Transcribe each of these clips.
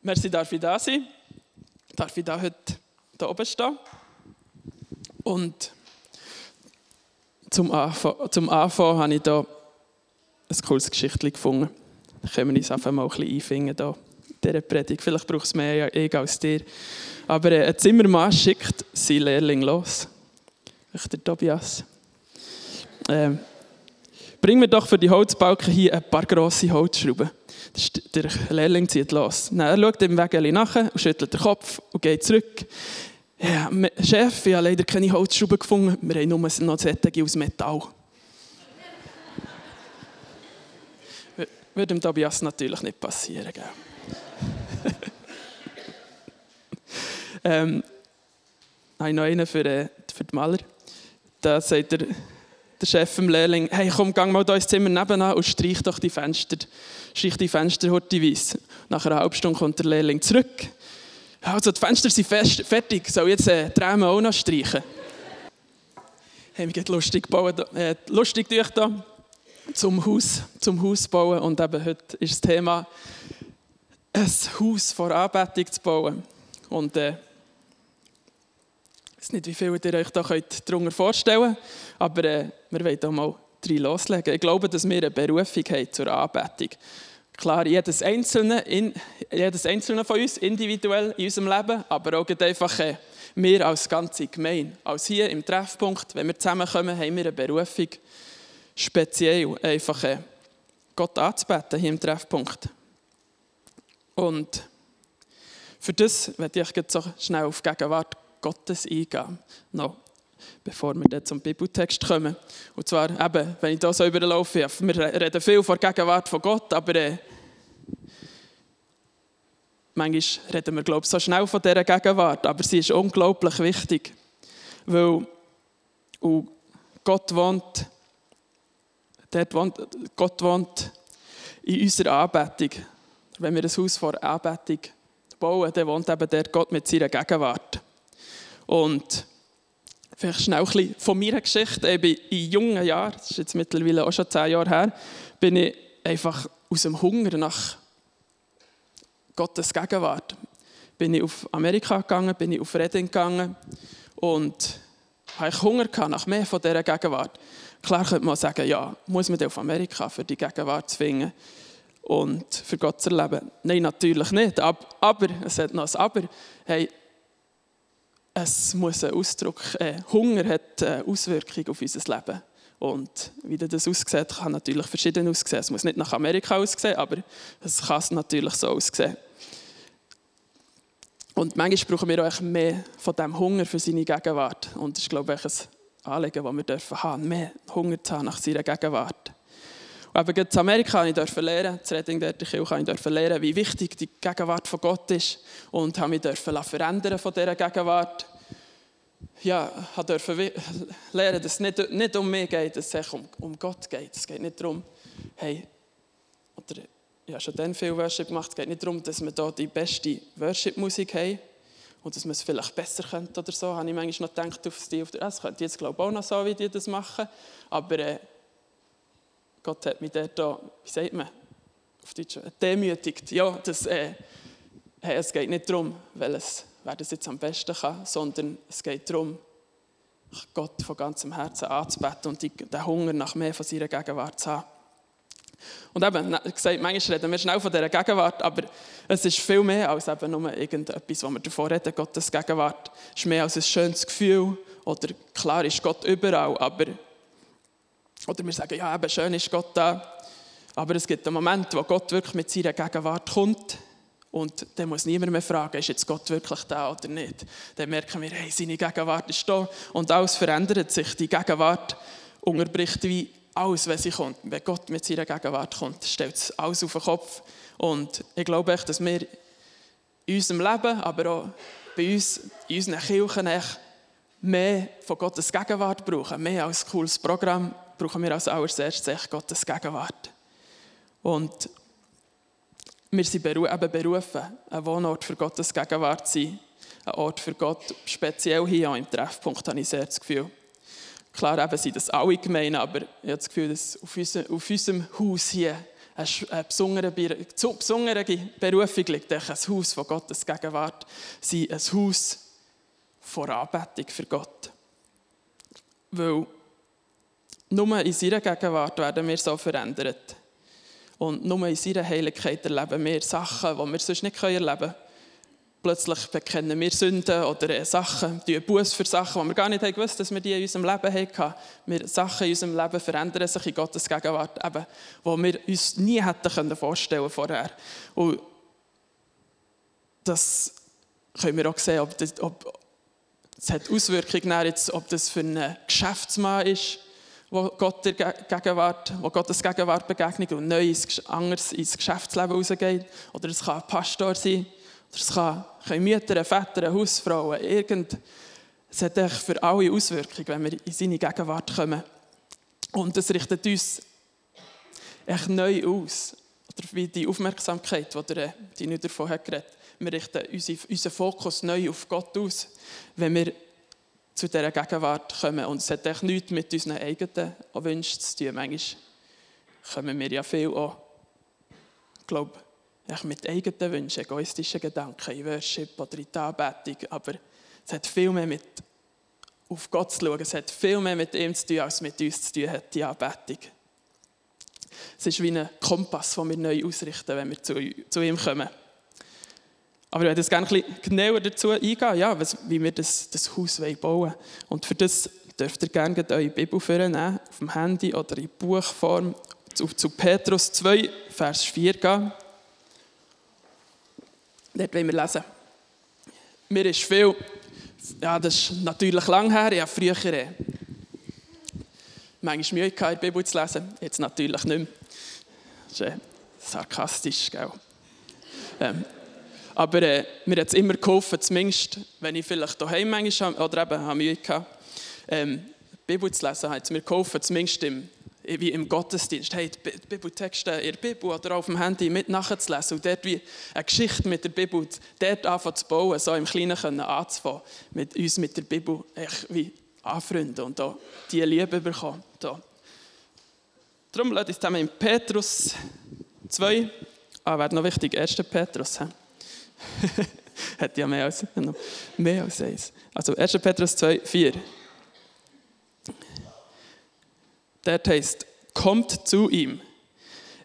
Merci, darf ich da sein. Darf ich da heute da oben stehen. Und zum Anfang, zum Anfang habe ich hier ein cooles Geschichtchen gefunden. Da können wir uns einfach mal ein bisschen einfinden hier, dieser Predigt. Vielleicht braucht es mehr ich als dir. Aber äh, ein Zimmermann schickt seinen Lehrling los. Ich der Tobias. Ähm, bring mir doch für die Holzbalken hier ein paar grosse Holzschrauben. Der Lehrling zieht los. Dann, er schaut dem Weg nach und schüttelt den Kopf und geht zurück. Ja, Chef, ich habe leider keine Holzschrauben gefunden. Wir haben nur noch Sättige aus Metall. Würde dem Tobias natürlich nicht passieren. Gell? ähm, habe noch einen für, äh, für die Maler. Da sagt der, der Chef dem Lehrling, hey komm, gang mal da ins Zimmer nebenan und streich doch die Fenster, streich die Fenster weiss. Nach einer halben Stunde kommt der Lehrling zurück. Also die Fenster sind fest, fertig, soll jetzt äh, die Räume auch noch streichen? Hey, wir gehen lustig, bauen, äh, lustig durch da zum Haus, zum Haus bauen und eben heute ist das Thema, ein Haus vor Anbetung zu bauen. Und äh, weiß nicht, wie viel ihr euch da darunter vorstellen könnt, aber äh, wir wollen da mal drin loslegen. Ich glaube, dass wir eine Berufung haben zur Anbetung. Klar, jedes Einzelne, in, jedes Einzelne von uns, individuell in unserem Leben, aber auch einfach äh, wir als ganze Gemeinde. Als hier im Treffpunkt, wenn wir zusammenkommen, haben wir eine Berufung, speziell einfach äh, Gott anzubeten hier im Treffpunkt. Und für das werde ich jetzt so schnell auf Gegenwart Gottes eingehen. Noch bevor wir dann zum Bibeltext kommen. Und zwar eben, wenn ich da so überlaufe, wir reden viel von der Gegenwart von Gott, aber äh, manchmal reden wir, glaube ich, so schnell von dieser Gegenwart, aber sie ist unglaublich wichtig, weil Gott wohnt, dort wohnt, Gott wohnt in unserer Anbetung. Wenn wir ein Haus vor Anbetung bauen, dann wohnt eben der Gott mit seiner Gegenwart. Und vielleicht schnell ein bisschen von meiner Geschichte. Ich bin in jungen Jahren, das ist jetzt mittlerweile auch schon zehn Jahre her, bin ich einfach aus dem Hunger nach Gottes Gegenwart. Bin ich auf Amerika gegangen, bin ich auf Reading gegangen und habe ich Hunger gehabt nach mehr von dieser Gegenwart. Klar könnte man sagen, ja, muss man auf Amerika für die Gegenwart zwingen und für Gott zu erleben? Nein, natürlich nicht. Aber, es hat noch ein Aber. Hey, es muss einen Ausdruck, äh, Hunger hat eine Auswirkung auf unser Leben. Und wie das aussieht, kann natürlich verschieden aussehen. Es muss nicht nach Amerika aussehen, aber es kann natürlich so aussehen. Und manchmal brauchen wir auch mehr von diesem Hunger für seine Gegenwart. Und das ist, glaube ich, ein Anliegen, das wir dürfen haben, mehr Hunger zu haben nach seiner Gegenwart. Und eben in Amerika durfte ich lernen, zu Redding dort ich durfte lernen, wie wichtig die Gegenwart von Gott ist. Und habe mich verändern von dieser Gegenwart ja, durfte lernen, dass es nicht, nicht um mich geht, dass es um, um Gott geht. Es geht nicht darum, hey, oder ich habe schon dann viel Worship gemacht, es geht nicht darum, dass wir hier die beste Worship-Musik haben und dass man es vielleicht besser könnte oder so. Habe ich manchmal noch gedacht, auf Stil, das könnte ich jetzt glaube ich auch noch so, wie die das machen. Aber äh, Gott hat mich dort, wie sagt man, auf Deutsch, demütigt. Ja, das, äh, hey, es geht nicht darum, welches wer das jetzt am besten kann, sondern es geht darum, Gott von ganzem Herzen anzubeten und den Hunger nach mehr von seiner Gegenwart zu haben. Und eben, gesagt, manchmal reden wir schnell von dieser Gegenwart, aber es ist viel mehr als eben nur irgendetwas, was wir davor reden. Gottes Gegenwart ist mehr als ein schönes Gefühl oder klar ist Gott überall, aber oder wir sagen, ja, eben schön ist Gott da, aber es gibt einen Moment, wo Gott wirklich mit seiner Gegenwart kommt und dann muss niemand mehr fragen, ist jetzt Gott wirklich da oder nicht. Dann merken wir, hey, seine Gegenwart ist da und alles verändert sich. Die Gegenwart unterbricht wie alles, wenn sie kommt. Wenn Gott mit seiner Gegenwart kommt, stellt es alles auf den Kopf. Und ich glaube echt, dass wir in unserem Leben, aber auch bei uns, in unseren Kirchen, mehr von Gottes Gegenwart brauchen. Mehr als cooles Programm brauchen wir als allererstes Gottes Gegenwart. Und wir sind eben berufen, ein Wohnort für Gottes Gegenwart zu sein. Ein Ort für Gott, speziell hier im Treffpunkt, habe ich sehr das Gefühl. Klar eben sind das alle gemein, aber ich habe das Gefühl, dass auf, unserem, auf unserem Haus hier eine besondere, besondere Berufung liegt ein Haus von Gottes Gegenwart ein Haus vor Anbetung für Gott. Weil nur in seiner Gegenwart werden wir so verändert. Und nur in seiner Heiligkeit erleben wir Sachen, die wir sonst nicht erleben können. Plötzlich bekennen wir Sünden oder Sachen, die Buß für Sachen, die wir gar nicht gewusst dass wir die in unserem Leben hatten. Wir, Sachen in unserem Leben verändern sich in Gottes Gegenwart, die wir uns nie hätten vorstellen vorher. Und das können wir auch sehen, ob das, ob, das hat Auswirkungen ob das für einen Geschäftsmann ist, wo Gott der Gegenwart, wo Gottes Gegenwart begegnet und neu ins, anders ins Geschäftsleben rausgeht. Oder es kann ein Pastor sein, oder es können Mütter, Väter, Hausfrauen, irgend. Es hat für alle Auswirkungen, wenn wir in seine Gegenwart kommen. Und es richtet uns echt neu aus. Oder wie die Aufmerksamkeit, die, der, nicht davon hat geredet. Wir richten unseren Fokus neu auf Gott aus, wenn wir zu dieser Gegenwart kommen. Und es hat echt nichts mit unseren eigenen Wünschen zu tun. Manchmal kommen wir ja viel auch, glaube mit eigenen Wünschen, egoistischen Gedanken in Worship oder in die Anbetung. Aber es hat viel mehr mit auf Gott zu schauen. Es hat viel mehr mit ihm zu tun, als mit uns zu tun hat, die Anbetung. Es ist wie ein Kompass, den wir neu ausrichten, wenn wir zu, zu ihm kommen. Aber ich würde gerne ein bisschen genauer dazu eingehen, ja, wie wir das, das Haus bauen wollen. Und für das dürft ihr gerne eure Bibel vornehmen, auf dem Handy oder in Buchform, zu, zu Petrus 2, Vers 4 gehen. Dort wollen wir lesen. Mir ist viel, ja, das ist natürlich lang her, habe früher manchmal Mühe gehabt, die Bibel zu lesen, jetzt natürlich nicht mehr. Das ist äh, sarkastisch, gell? Ähm, aber äh, mir hat es immer geholfen, zumindest, wenn ich vielleicht daheim manchmal oder eben habe Mühe hatte, ähm, die Bibel zu lesen, hat es mir geholfen, zumindest im, wie im Gottesdienst, hey, die Bibeltexte in der Bibel oder auf dem Handy mit nachzulesen und dort wie eine Geschichte mit der Bibel, dort anfangen zu bauen, so im Kleinen können anzufangen, mit uns mit der Bibel echt wie anfreunden und da diese Liebe bekommen. Da. Darum lasst uns zusammen in Petrus 2, ah, wäre noch wichtig, 1. Petrus, he? Hat ja mehr als, mehr als eins. Also 1. Petrus 2, 4. Dort heißt, kommt zu ihm.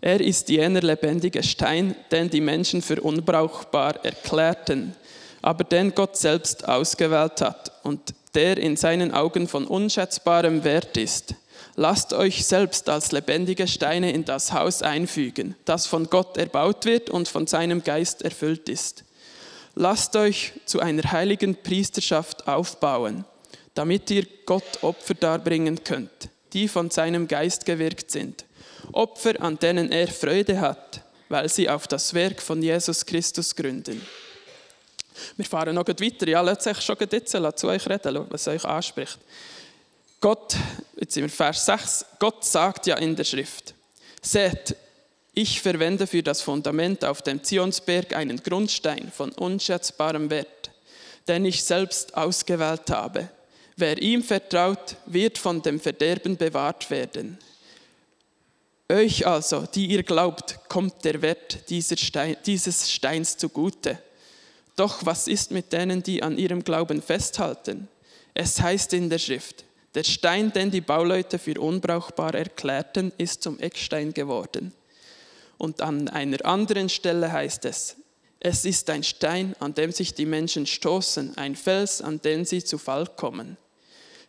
Er ist jener lebendige Stein, den die Menschen für unbrauchbar erklärten, aber den Gott selbst ausgewählt hat und der in seinen Augen von unschätzbarem Wert ist. Lasst euch selbst als lebendige Steine in das Haus einfügen, das von Gott erbaut wird und von seinem Geist erfüllt ist. Lasst euch zu einer heiligen Priesterschaft aufbauen, damit ihr Gott Opfer darbringen könnt, die von seinem Geist gewirkt sind. Opfer, an denen er Freude hat, weil sie auf das Werk von Jesus Christus gründen. Wir fahren noch weiter. Ja, lasst euch schon jetzt zu euch reden, was euch anspricht. Gott, jetzt sind wir Vers 6, Gott sagt ja in der Schrift, seht, ich verwende für das Fundament auf dem Zionsberg einen Grundstein von unschätzbarem Wert, den ich selbst ausgewählt habe. Wer ihm vertraut, wird von dem Verderben bewahrt werden. Euch also, die ihr glaubt, kommt der Wert Stein, dieses Steins zugute. Doch was ist mit denen, die an ihrem Glauben festhalten? Es heißt in der Schrift, der Stein, den die Bauleute für unbrauchbar erklärten, ist zum Eckstein geworden. Und an einer anderen Stelle heißt es, es ist ein Stein, an dem sich die Menschen stoßen, ein Fels, an den sie zu Fall kommen.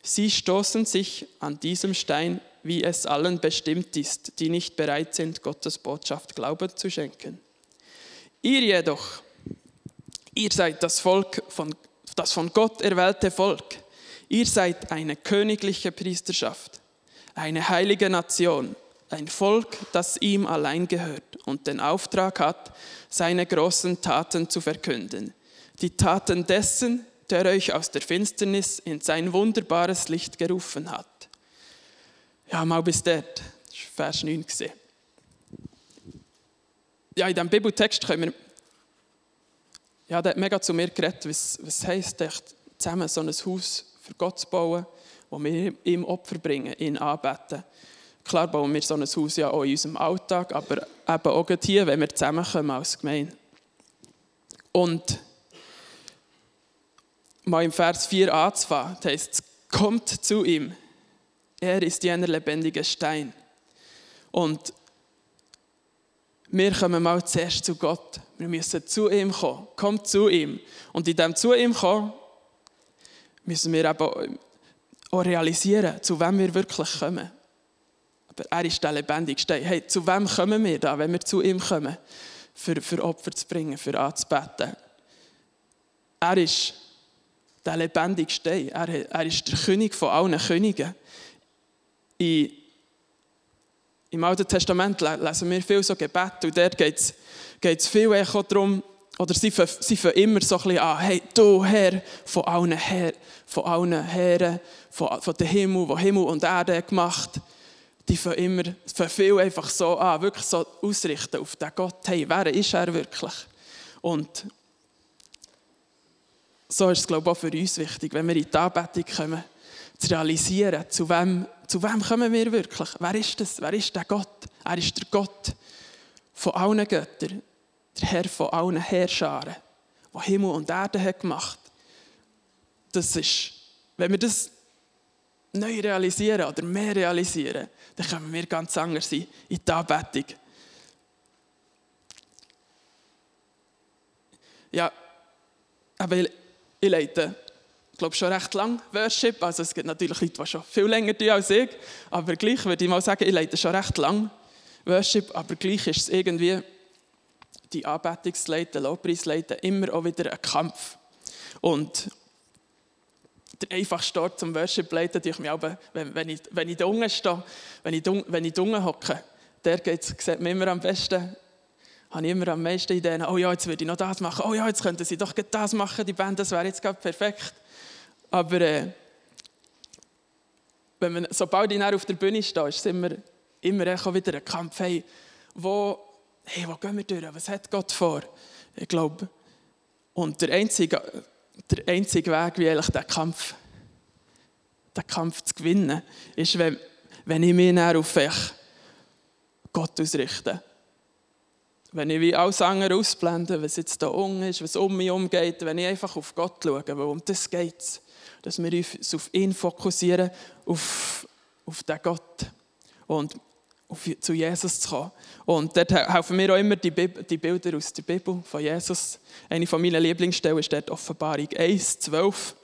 Sie stoßen sich an diesem Stein, wie es allen bestimmt ist, die nicht bereit sind, Gottes Botschaft Glauben zu schenken. Ihr jedoch, ihr seid das Volk, von, das von Gott erwählte Volk Ihr seid eine königliche Priesterschaft, eine heilige Nation, ein Volk, das ihm allein gehört und den Auftrag hat, seine großen Taten zu verkünden. Die Taten dessen, der euch aus der Finsternis in sein wunderbares Licht gerufen hat. Ja, mal bis dort. Vers 9 gesehen. Ja, in diesem Bibeltext können wir. Ja, der hat mega zu mir geredet, was, was heisst echt, zusammen so ein Haus für Gott zu bauen, wo wir ihm Opfer bringen, ihn anbeten. Klar bauen wir so ein Haus ja auch in unserem Alltag, aber eben auch hier, wenn wir zusammenkommen als Gemeinde. Und mal im Vers 4 anzufangen, das heisst, kommt zu ihm. Er ist jener lebendige Stein. Und wir kommen mal zuerst zu Gott. Wir müssen zu ihm kommen. Kommt zu ihm. Und in dem zu ihm kommen, müssen wir eben auch realisieren, zu wem wir wirklich kommen. Aber er ist der lebendige Stein. Hey, zu wem kommen wir da, wenn wir zu ihm kommen? Für, für Opfer zu bringen, für anzubeten. Er ist der lebendige Stein. Er, er ist der König von allen Königen. In, Im Alten Testament lesen wir viel so Gebete und dort geht es viel darum, oder sie fangen immer so ein bisschen an, hey, du Herr von allen Herren, von allen Herren, von, von dem Himmel, der Himmel und Erde gemacht die fangen immer, fangen viel einfach so an, wirklich so ausrichten auf den Gott, hey, wer ist er wirklich? Und so ist es, glaube ich, auch für uns wichtig, wenn wir in die Anbetung kommen, zu realisieren, zu wem, zu wem kommen wir wirklich? Wer ist das? Wer ist der Gott? Er ist der Gott von allen Göttern, der Herr von allen Herrscharen, der Himmel und Erde hat gemacht. Das ist, wenn wir das neu realisieren oder mehr realisieren, dann können wir ganz anders sein in die Anbetung. Ja, aber ich, ich leite, ich glaube, schon recht lang Worship. Also es gibt natürlich Leute, die schon viel länger tun als ich. Aber gleich würde ich mal sagen, ich leite schon recht lang Worship. Aber gleich ist es irgendwie, die Anbetungsleiten, Lobpreisleiten, immer auch wieder ein Kampf. Und der einfachste Ort zum Worship leiten, wenn, wenn, ich, wenn ich da unten stehe, wenn ich, wenn ich da unten hocke, der geht, sieht man immer am besten, habe ich immer am meisten Ideen, oh ja, jetzt würde ich noch das machen, oh ja, jetzt könnten sie doch das machen, die Band, das wäre jetzt gerade perfekt. Aber äh, wenn man, sobald ich auf der Bühne stehe, ist es immer, immer wieder ein Kampf, hey, wo, hey, wo gehen wir durch, was hat Gott vor? Ich glaube, und der einzige der einzige Weg, wie eigentlich den Kampf, Kampf zu gewinnen, ist, wenn, wenn ich mich auf Gott ausrichte. Wenn ich wie alles andere ausblende, was jetzt da unten ist, was um mich umgeht, wenn ich einfach auf Gott schaue, weil um das geht es, dass wir uns auf ihn fokussieren, auf, auf den Gott. Und zu Jesus zu kommen. Und dort helfen mir auch immer die, die Bilder aus der Bibel von Jesus. Eine von meinen Lieblingsstellen ist dort Offenbarung 1, 12.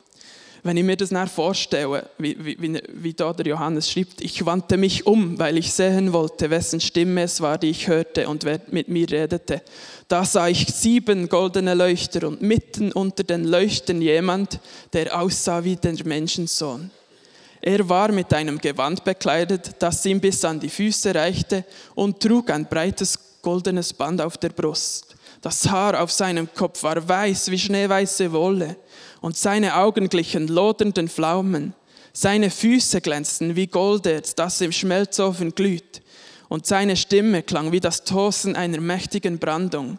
Wenn ich mir das nachher vorstelle, wie, wie, wie da der Johannes schreibt, ich wandte mich um, weil ich sehen wollte, wessen Stimme es war, die ich hörte und wer mit mir redete. Da sah ich sieben goldene Leuchter und mitten unter den Leuchtern jemand, der aussah wie der Menschensohn. Er war mit einem Gewand bekleidet, das ihm bis an die Füße reichte und trug ein breites goldenes Band auf der Brust. Das Haar auf seinem Kopf war weiß wie schneeweiße Wolle und seine Augen glichen lodernden Pflaumen. Seine Füße glänzten wie Golderz, das im Schmelzofen glüht, und seine Stimme klang wie das Tosen einer mächtigen Brandung.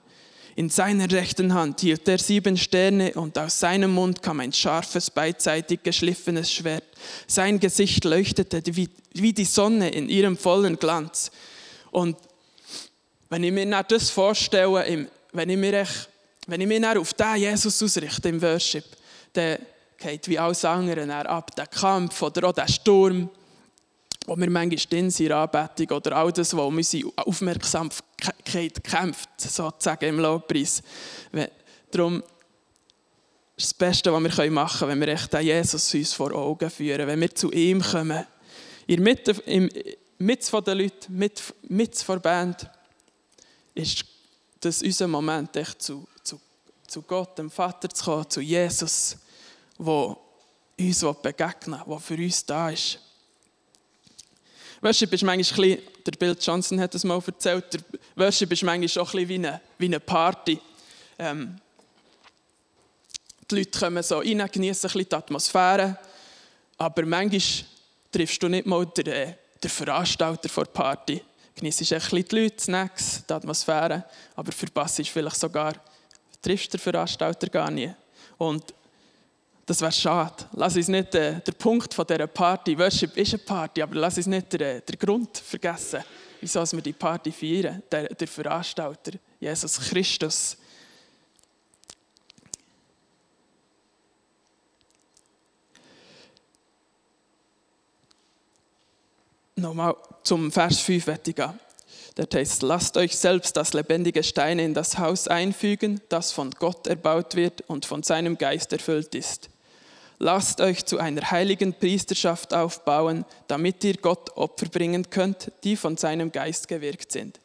In seiner rechten Hand hielt er sieben Sterne und aus seinem Mund kam ein scharfes, beidseitig geschliffenes Schwert. Sein Gesicht leuchtete wie, wie die Sonne in ihrem vollen Glanz. Und wenn ich mir das vorstelle, wenn ich mir, wenn ich mich auf den Jesus ausrichte im Worship, dann geht wie alles andere ab, der Kampf oder auch der Sturm wo wir manchmal in der Anbetung oder all das, wo unsere Aufmerksamkeit kämpft, sozusagen im Lobpreis. Darum ist das Beste, was wir machen können, wenn wir echt Jesus uns vor Augen führen, wenn wir zu ihm kommen. In Mitte, im, mit von den Leuten, mit, mit von der Band, ist das unser Moment, echt zu, zu, zu Gott, dem Vater zu kommen, zu Jesus, der uns begegnen will, der für uns da ist. Worship ist manchmal ein bisschen, der Bill Johnson hat es mal erzählt, der Worship ist manchmal auch ein bisschen wie eine, wie eine Party. Ähm, die Leute kommen so rein, genießen ein bisschen die Atmosphäre, aber manchmal triffst du nicht mal den, äh, den Veranstalter der Party. Genießt ein bisschen die Leute, Snacks, die Atmosphäre, aber verpasst vielleicht sogar, triffst den Veranstalter gar nicht. Und das wäre schade. Lass uns nicht äh, den Punkt von dieser Party, Worship ist eine Party, aber lass uns nicht den, äh, den Grund vergessen, wieso wir die Party feiern. Der, der Veranstalter, Jesus Christus. Nochmal zum Vers 5 gehen. Der Text, lasst euch selbst das lebendige Steine in das Haus einfügen, das von Gott erbaut wird und von seinem Geist erfüllt ist. Lasst euch zu einer heiligen Priesterschaft aufbauen, damit ihr Gott Opfer bringen könnt, die von seinem Geist gewirkt sind.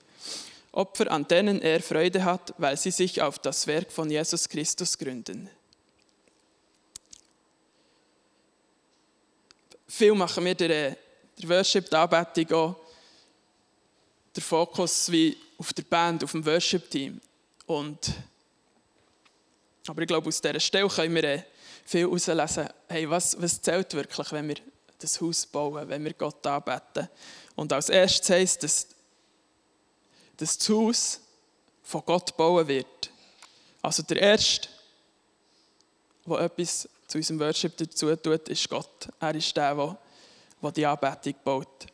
Opfer, an denen er Freude hat, weil sie sich auf das Werk von Jesus Christus gründen. Viel machen wir der, der Worship, die Anbetung auch der Fokus wie auf der Band, auf dem Worship-Team. Aber ich glaube, aus dieser Stelle können wir äh, viel herauslesen, hey, was, was zählt wirklich, wenn wir das Haus bauen, wenn wir Gott anbeten. Und als erstes heisst es, dass das Haus von Gott bauen wird. Also der Erste, der etwas zu unserem Worship dazu tut, ist Gott. Er ist der, der, die Anbetung baut.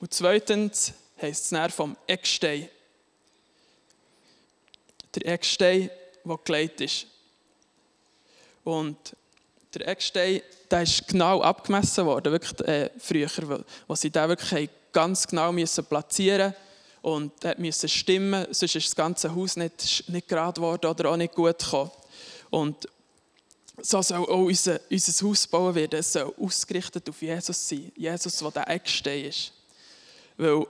Und zweitens heisst es näher vom Eckstein. Der Eckstein, der gelegt ist. Und der Eckstein, der ist genau abgemessen worden, wirklich äh, früher, wo sie den wirklich ganz genau müssen platzieren und er musste stimmen, sonst ist das ganze Haus nicht, nicht gerade geworden oder auch nicht gut gekommen. Und so soll auch unser, unser Haus bauen werden. Es soll ausgerichtet auf Jesus sein. Jesus, der der Eckstein ist. Weil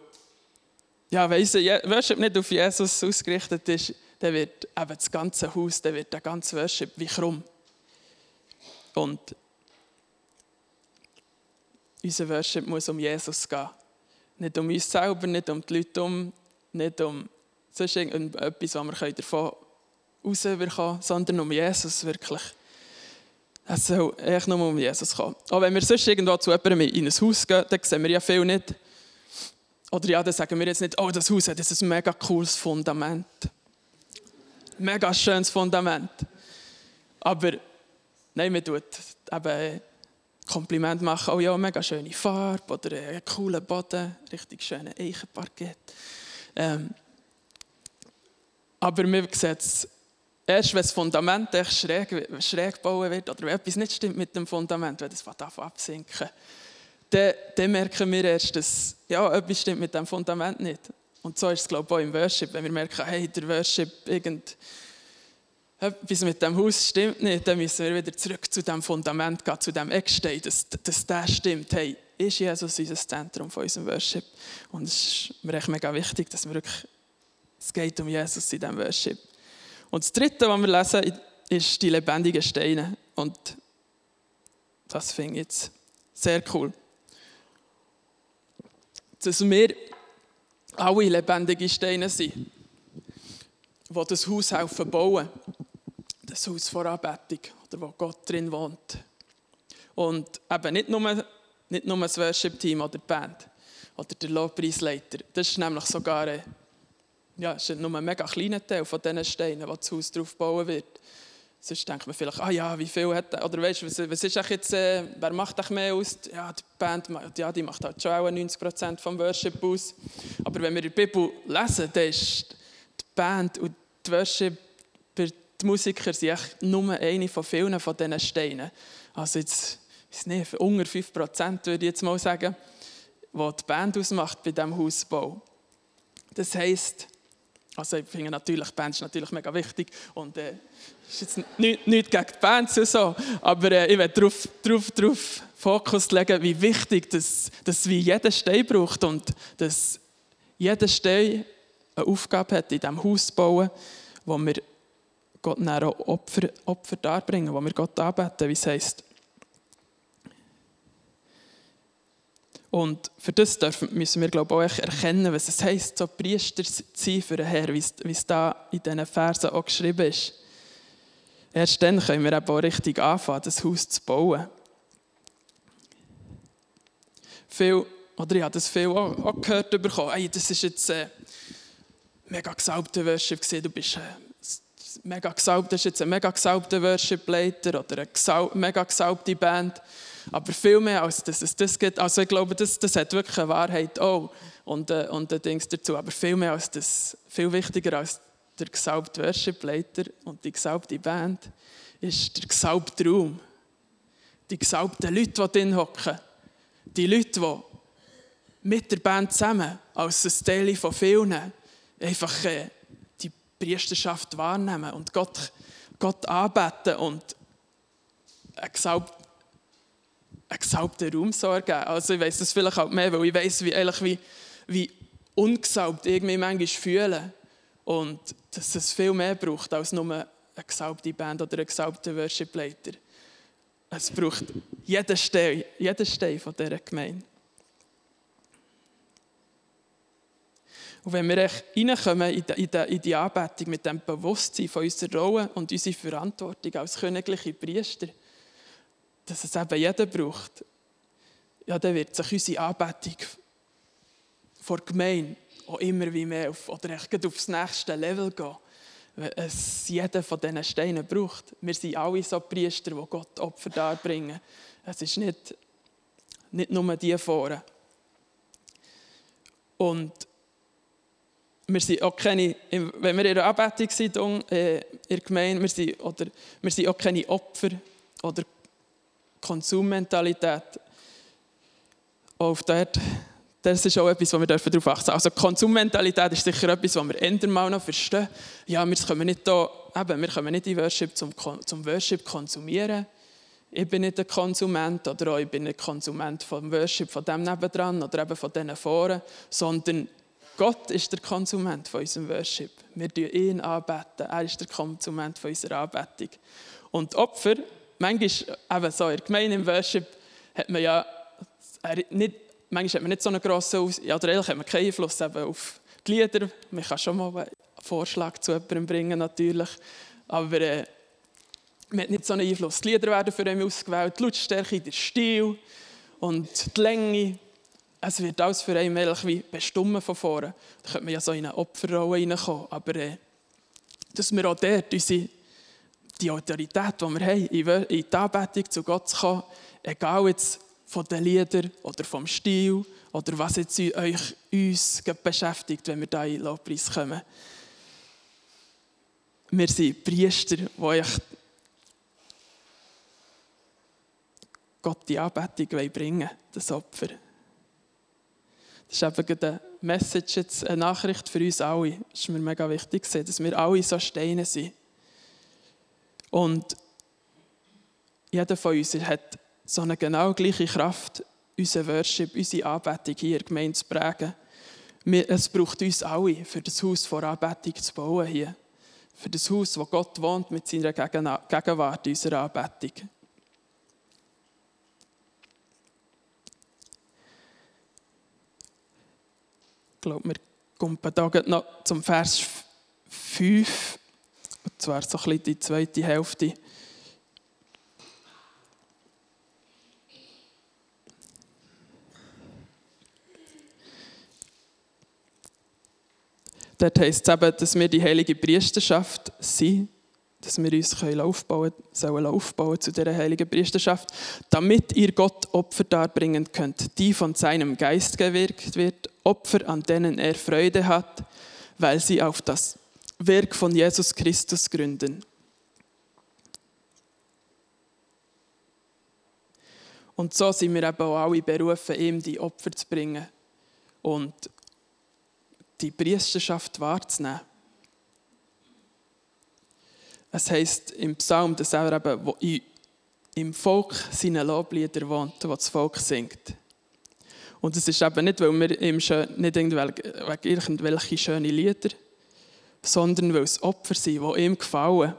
ja, wenn unser Worship nicht auf Jesus ausgerichtet ist, dann wird eben das ganze Haus, dann wird der ganze Worship wie krumm. Und unser Worship muss um Jesus gehen. Nicht um uns selber, nicht um die Leute um, nicht um sonst etwas, was wir davon rausbekommen können, sondern um Jesus wirklich. Es soll echt nur um Jesus kommen. Auch wenn wir sonst irgendwo zu jemandem in ein Haus gehen, dann sehen wir ja viel nicht. Oder ja, dann sagen wir jetzt nicht, oh, das Haus hat ein mega cooles Fundament. Mega schönes Fundament. Aber nein, man tut eben Kompliment machen, oh ja, mega schöne Farbe oder einen coolen Boden, richtig schöne Eichenparkett. Ähm, aber wir sehen es erst, wenn das Fundament schräg, schräg gebaut wird oder wenn etwas nicht stimmt mit dem Fundament, wenn das davon absinken dann, dann merken wir erst, dass ja, etwas stimmt mit dem Fundament nicht. Und so ist es, glaube ich, auch im Worship. Wenn wir merken, hey, der Worship, irgend, etwas mit dem Haus stimmt nicht, dann müssen wir wieder zurück zu dem Fundament gehen, zu dem Eckstein, dass, dass der stimmt. Hey, ist Jesus unser Zentrum von unserem Worship? Und es ist mir echt mega wichtig, dass wir wirklich, es geht um Jesus in diesem Worship. Und das Dritte, was wir lesen, ist die lebendigen Steine. Und das finde ich jetzt sehr cool dass wir alle lebendige Steine sind, die das Haus helfen bauen. Das Haus vor Anbetung, oder wo Gott drin wohnt. Und eben nicht nur, nicht nur das Worship-Team oder die Band oder der Lobpreisleiter. Das ist nämlich sogar ein, ja, ist nur ein mega kleiner Teil von diesen Steinen, die das Haus drauf bauen wird. Sonst denkt man vielleicht, ah ja, wie viel hat er, oder weißt du, was ist jetzt, äh, wer macht euch mehr aus? Ja, die Band, ja, die macht halt schon auch 90% vom Worship aus. Aber wenn wir die Bibel lesen, dann ist die Band und die Worship, die Musiker sind echt nur eine von vielen von diesen Steinen. Also jetzt, weiß nicht, unter 5% würde ich jetzt mal sagen, was die Band ausmacht bei diesem Hausbau. Das heisst, also ich finde natürlich, die Band ist natürlich mega wichtig und äh, ist jetzt nicht, nicht gegen die Band so, aber äh, ich werde darauf, darauf, darauf Fokus legen, wie wichtig das, das wie jeder Stein braucht und dass jeder Stein eine Aufgabe hat in diesem Haus bauen, wo wir Gott auch Opfer, Opfer darbringen, wo wir Gott anbeten, wie es heisst. Und für das müssen wir glaube ich, auch erkennen, was es heisst, so Priester zu sein für den Herrn, wie es da in diesen Versen auch geschrieben ist. Erst dann können wir auch richtig anfangen, das Haus zu bauen. Viel, oder ich habe das viel auch, auch gehört bekommen. Hey, das ist jetzt äh, mega gesalbte gewesen. Du bist, äh, mega gesalbt, das ist jetzt ein mega gesalbter Worship-Leiter oder eine mega gesalbte Band. Aber viel mehr, als dass es das gibt. Also ich glaube, das, das hat wirklich eine Wahrheit auch. Und, äh, und ein Dings dazu. Aber viel mehr als das, viel wichtiger als der gesalbte Worship-Leiter und die gesalbte Band, ist der gesalbte Raum. Die gesalbten Leute, die drin hocken. Die Leute, die mit der Band zusammen, als ein Teil von vielen, einfach äh, Priesterschaft wahrnehmen und Gott, Gott anbeten und einen gesalbten, einen gesalbten Raum sorgen. Also ich weiß das vielleicht auch mehr, weil ich weiß, wie, ehrlich, wie, wie ungesalbt mich manchmal fühle. Und dass es viel mehr braucht als nur eine gesalbte Band oder einen gesalbten Worship-Leiter. Es braucht jeden Stein, jeden Stein von dieser Gemeinde. Und wenn wir reinkommen in die, Anbetung mit dem Bewusstsein von unserer Rolle und unserer Verantwortung als königliche Priester, dass es eben jeder braucht, ja, dann wird sich unsere Anbetung vor Gemeinde auch immer wie mehr auf, oder aufs nächste Level gehen. Wenn es jeder von diesen Steinen braucht. Wir sind alle so Priester, die Gott Opfer darbringen. Es ist nicht, nicht nur die vorne. Und wir sind auch keine, wenn wir in der Anbetung sind, in der Gemeinde, wir sind, oder, wir sind auch keine Opfer oder Konsummentalität. Auf dort, das ist auch etwas, wo wir darauf achten dürfen. Also Konsummentalität ist sicher etwas, was wir ändern mal noch verstehen. Ja, wir kommen nicht da, eben, wir kommen nicht in Worship zum, zum Worship konsumieren. Ich bin nicht ein Konsument oder auch ich bin nicht Konsument vom Worship, von dem nebendran oder eben von diesen Foren, sondern Gott ist der Konsument von unserem Worship. Wir beten ihn anbeten. Er ist der Konsument von unserer Anbetung. Und Opfer, manchmal, eben so, in der im Worship, hat man ja nicht, manchmal hat man nicht so einen grossen Aus ja, oder eigentlich hat man keinen Einfluss eben auf die Lieder. Man kann schon mal einen Vorschlag zu jemandem bringen, natürlich. Aber äh, man hat nicht so einen Einfluss. Die Lieder werden für ihn ausgewählt, die Lautstärke, der Stil und die Länge es wird alles für einen wie bestimmt von vorne. Da könnte man ja so in eine Opferrolle reinkommen. Aber äh, dass wir auch dort unsere, die Autorität, die wir haben, in die Anbetung zu Gott zu kommen, egal jetzt von den Liedern oder vom Stil oder was jetzt euch, uns beschäftigt, wenn wir da in Lobpreis kommen. Wir sind Priester, die euch Gott die Anbetung bringen wollen, das Opfer. Das ist eben eine Message, jetzt, eine Nachricht für uns alle. Das ist mir mega wichtig, dass wir alle so Steine sind. Und jeder von uns hat so eine genau gleiche Kraft, unsere Worship, unsere Anbetung hier in zu prägen. Es braucht uns alle, für das Haus vor Anbetung zu bauen hier. Für das Haus, wo Gott wohnt mit seiner Gegenwart unserer Anbetung. Ich glaube, wir kommen hier noch zum Vers 5, und zwar so ein bisschen die zweite Hälfte. Dort heisst es eben, dass wir die heilige Priesterschaft sind dass wir uns aufbauen, sollen aufbauen zu dieser heiligen Priesterschaft, damit ihr Gott Opfer darbringen könnt, die von seinem Geist gewirkt wird, Opfer, an denen er Freude hat, weil sie auf das Werk von Jesus Christus gründen. Und so sind wir eben auch alle berufen, ihm die Opfer zu bringen und die Priesterschaft wahrzunehmen. Es heißt im Psalm, dass er eben im Volk seine Loblieder wohnt, wo das Volk singt. Und es ist eben nicht, weil wir ihm schön, nicht irgendwelche schönen Lieder, sondern weil es Opfer sind, die ihm gefallen.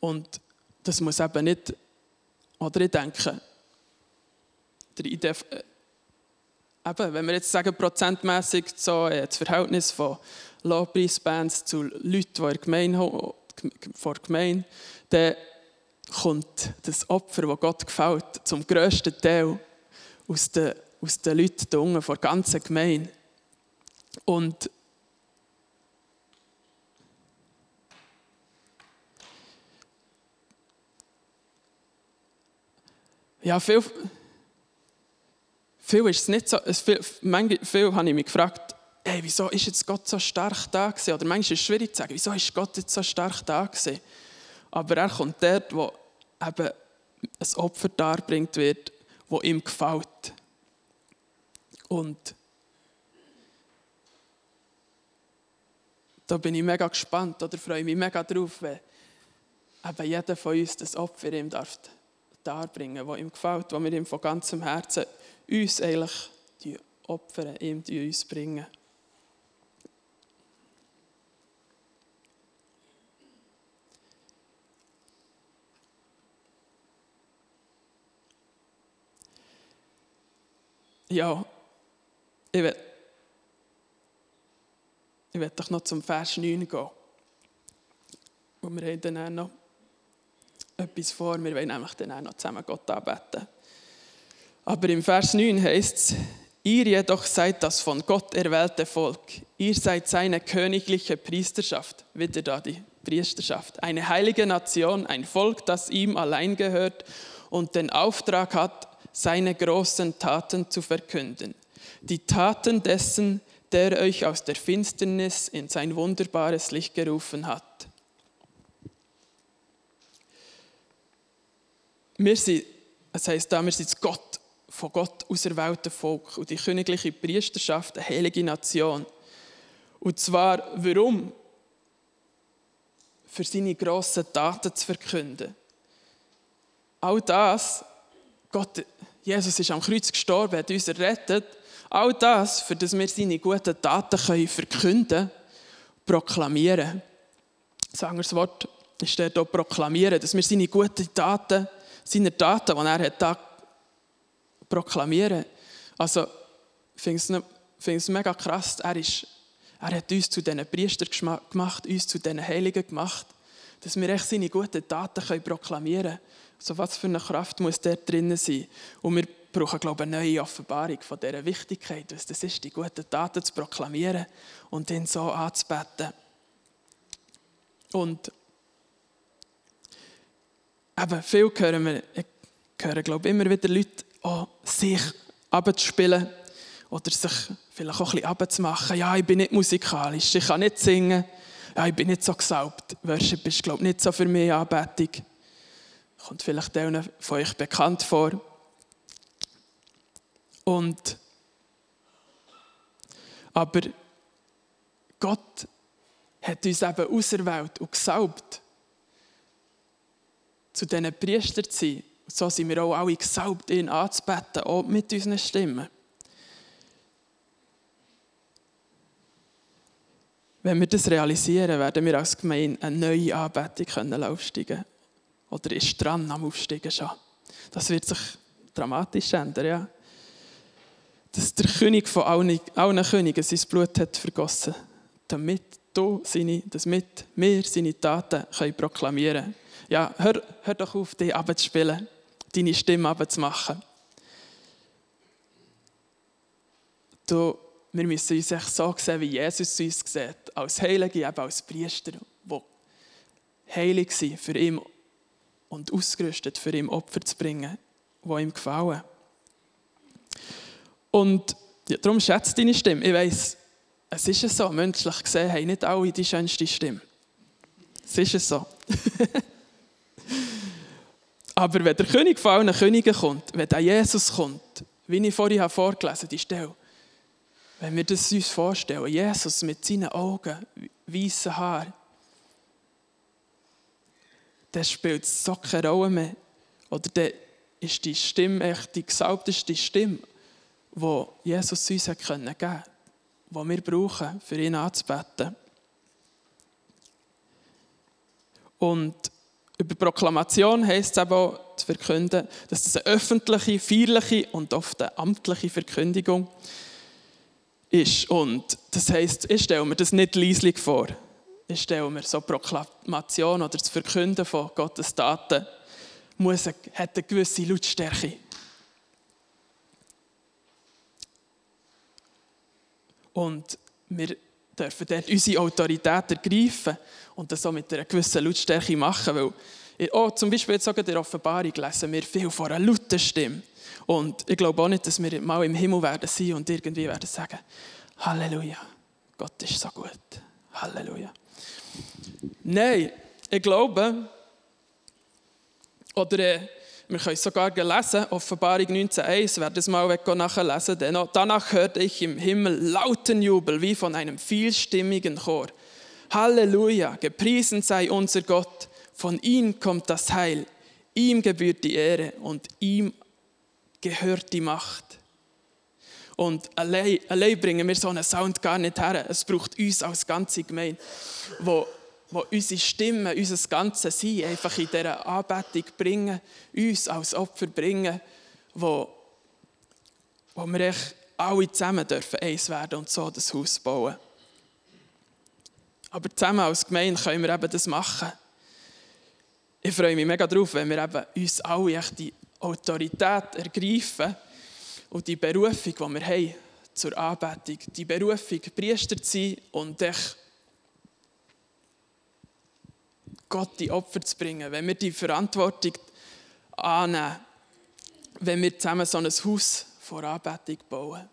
Und das muss eben nicht, oder ich denke, der Idee, äh, eben, wenn wir jetzt sagen, prozentmäßig so äh, das Verhältnis von Lobpreisbands zu Leuten, die in der Gemeinde vor der Gemeinde, dann kommt das Opfer, das Gott gefällt, zum grössten Teil aus den, aus den Leuten da unten, von der ganzen Gemeinde. Und ja, viel, viel ist es nicht so, viel, manchmal, viel habe ich mich gefragt, ey, wieso ist jetzt Gott so stark da gewesen? Oder manchmal ist es schwierig zu sagen, wieso ist Gott jetzt so stark da gewesen? Aber er kommt dort, wo eben ein Opfer darbringt wird, wo ihm gefällt. Und da bin ich mega gespannt oder freue mich mega drauf, wenn eben jeder von uns das Opfer ihm darf darbringen, das ihm gefällt, wo wir ihm von ganzem Herzen uns eigentlich die Opfer ihm uns bringen. Ja, ich will, ich will doch noch zum Vers 9 gehen. Und wir haben dann noch etwas vor. Wir wollen nämlich dann noch zusammen Gott anbeten. Aber im Vers 9 heißt es, ihr jedoch seid das von Gott erwählte Volk. Ihr seid seine königliche Priesterschaft. Wieder da die Priesterschaft. Eine heilige Nation, ein Volk, das ihm allein gehört und den Auftrag hat, seine großen Taten zu verkünden. Die Taten dessen, der euch aus der Finsternis in sein wunderbares Licht gerufen hat. Wir sind, das heißt da, wir sind Gott, von Gott auserwählte Volk und die königliche Priesterschaft, eine heilige Nation. Und zwar, warum? Für seine grossen Taten zu verkünden. All das, Gott, Jesus ist am Kreuz gestorben, hat uns errettet. All das, für das wir seine guten Taten können verkünden, proklamieren. Das andere Wort ist dort auch proklamieren, dass wir seine guten Taten seine Taten, die er hat, proklamieren. Also, ich finde es mega krass. Er, ist, er hat uns zu diesen Priestern gemacht, uns zu diesen Heiligen gemacht, dass wir echt seine guten Taten können proklamieren können. So was für eine Kraft muss dort drinnen sein. Und wir brauchen, glaube ich, eine neue Offenbarung von dieser Wichtigkeit, was das ist, die guten Taten zu proklamieren und ihn so anzubeten. Und eben, viel hören wir, ich höre, glaube immer wieder Leute, oh, sich abzuspielen oder sich vielleicht auch ein bisschen abzumachen. Ja, ich bin nicht musikalisch, ich kann nicht singen, ja, ich bin nicht so gesaubt. Worship ist, glaube ich, nicht so für mich Anbetung. Kommt vielleicht denen von euch bekannt vor. Und aber Gott hat uns eben auserwählt und gesaubt zu diesen Priestern zu sein. So sind wir auch alle gesalbt, ihn anzubeten, auch mit unseren Stimmen. Wenn wir das realisieren, werden wir als Gemeinde eine neue Anbetung können aufsteigen Oder ist dran am Aufsteigen schon. Das wird sich dramatisch ändern, ja. Dass der König von allen, allen Königen sein Blut hat vergossen, damit du seine, damit wir seine Taten können proklamieren können ja, hör, hör doch auf, dich abzuspielen, deine Stimme abzumachen. Du, wir müssen uns echt so sehen, wie Jesus uns sieht, als Heilige, eben als Priester, die heilig sind für ihn und ausgerüstet für ihn Opfer zu bringen, die ihm gefallen. Und ja, darum schätzt deine Stimme. Ich weiss, es ist so, menschlich gesehen haben nicht alle die schönste Stimme. Es ist so. Aber wenn der König von allen Königen kommt, wenn der Jesus kommt, wie ich vorhin vorgelesen habe, die Stelle, wenn wir das uns vorstellen, Jesus mit seinen Augen, weißen Haar, dann spielt es so keine Rolle mehr. Oder dann ist die Stimme echt die gesalbteste Stimme, die Jesus uns geben konnte, die wir brauchen, für ihn anzubeten. Und über Proklamation heisst es aber zu verkünden, dass das eine öffentliche, feierliche und oft eine amtliche Verkündigung ist. Und das heisst, ich stelle mir das nicht leislich vor. Ich stelle mir so Proklamation oder das Verkünden von Gottes Taten muss, hat eine gewisse Lautstärke. Und wir dürfen dort unsere Autorität ergreifen und das so mit einer gewissen Lautstärke machen, weil Oh, zum Beispiel jetzt sogar der Offenbarung lesen wir viel von einer lauten Stimme. Und ich glaube auch nicht, dass wir mal im Himmel werden sein und irgendwie werden sagen, Halleluja, Gott ist so gut. Halleluja. Nein, ich glaube, oder äh, wir können es sogar lesen, Offenbarung 19.1, wer das mal nachlesen denn danach hörte ich im Himmel lauten Jubel wie von einem vielstimmigen Chor. Halleluja, gepriesen sei unser Gott, von ihm kommt das Heil, ihm gebührt die Ehre und ihm gehört die Macht. Und allein, allein bringen wir so einen Sound gar nicht her. Es braucht uns als ganze Gemeinde, wo, wo unsere Stimme, unser ganzes Sein einfach in dieser Anbetung bringen, uns als Opfer bringen, wo, wo wir echt alle zusammen dürfen eins werden und so das Haus bauen. Aber zusammen als Gemeinde können wir eben das machen. Ich freue mich mega darauf, wenn wir eben uns alle echt die Autorität ergreifen und die Berufung, die wir haben zur Anbetung, die Berufung, Priester zu sein und dich Gott die Opfer zu bringen, wenn wir die Verantwortung annehmen, wenn wir zusammen so ein Haus vor Anbetung bauen.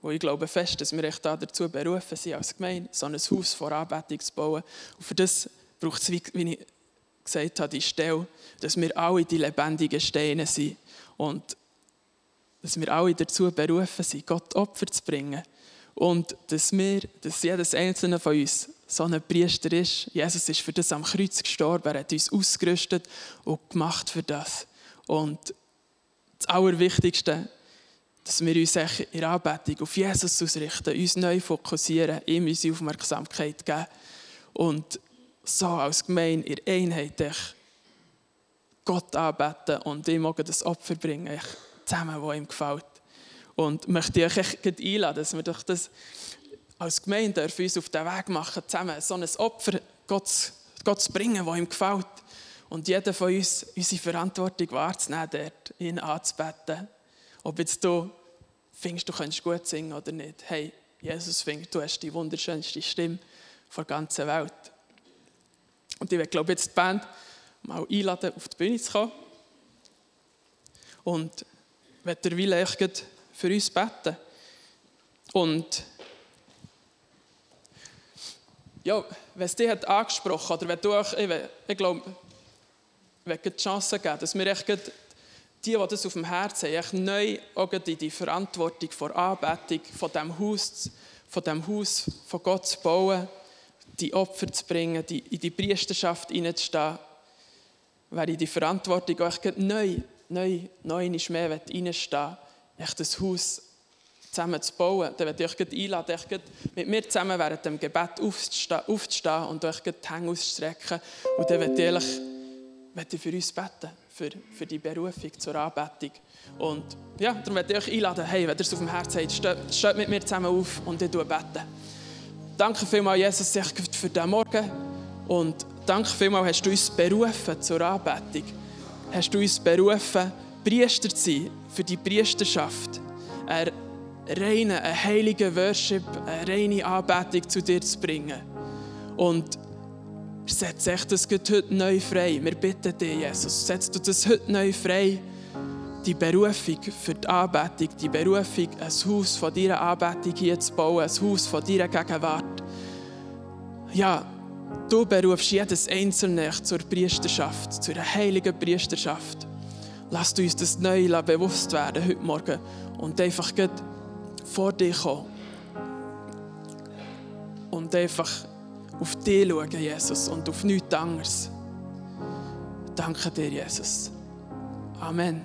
Wo ich glaube fest, dass wir echt dazu berufen sind, als Gemeinde, so ein Haus vor Anbetung zu bauen. Und für das braucht es, wie ich gesagt habe, die Stelle, dass wir alle die lebendigen Steine sind und dass wir alle dazu berufen sind, Gott Opfer zu bringen und dass wir, dass jedes einzelne von uns so ein Priester ist. Jesus ist für das am Kreuz gestorben, er hat uns ausgerüstet und gemacht für das. Und das Allerwichtigste, dass wir uns in der Anbetung auf Jesus ausrichten, uns neu fokussieren, ihm unsere Aufmerksamkeit geben und so als Gemeinde in Einheit Gott anbeten und ihm auch das Opfer bringen, zusammen, was ihm gefällt. Und möchte ich euch einladen, dass wir doch das als Gemeinde uns auf den Weg machen, zusammen so ein Opfer Gott, Gott zu bringen, das ihm gefällt. Und jeder von uns unsere Verantwortung wahrzunehmen, dort, ihn anzubeten. Ob jetzt du findest, du kannst gut singen oder nicht. Hey, Jesus findet, du hast die wunderschönste Stimme der ganzen Welt. Und ich glaube jetzt die Band mal einladen, auf die Bühne zu kommen. Und werde derweil für uns beten. Und ja, wenn es dich hat angesprochen oder wenn du ich, ich glaube, ich die Chance geben, dass wir echt die, die das auf dem Herzen haben, echt neu auch in die Verantwortung vor Anbetung von dem Haus, von dem Haus von Gott zu bauen, die Opfer zu bringen, die, in die Priesterschaft hineinzustehen, wer in die Verantwortung auch neu, neu, neu nicht mehr reinstehen echt das Haus zusammen zu bauen, dann werde ich euch einladen, euch mit mir zusammen während dem Gebet aufzustehen und euch die Hände auszustrecken. Und dann werde ich, werde ich für uns beten, für, für die Berufung zur Anbetung. Und ja, darum werde ich euch einladen, hey, wenn ihr es auf dem Herzen habt, steht, steht mit mir zusammen auf und ich bete. Danke vielmals, Jesus, für diesen Morgen. Und danke vielmals, hast du uns berufen zur Anbetung. Hast du uns berufen, Priester zu sein für die Priesterschaft. Eine reine, eine heilige Worship, eine reine Anbetung zu dir zu bringen. Und setz echt das heute neu frei. Wir bitten dich, Jesus, setz du das heute neu frei. Die Berufung für die Anbetung, die Berufung, ein Haus von deiner Anbetung hier zu bauen, ein Haus von deiner Gegenwart. Ja, du berufst jedes Einzelne zur Priesterschaft, zur heiligen Priesterschaft. Lass uns das neu bewusst werden heute Morgen und einfach vor dir kommen. Und einfach auf dich schauen, Jesus, und auf nichts anderes. Danke dir, Jesus. Amen.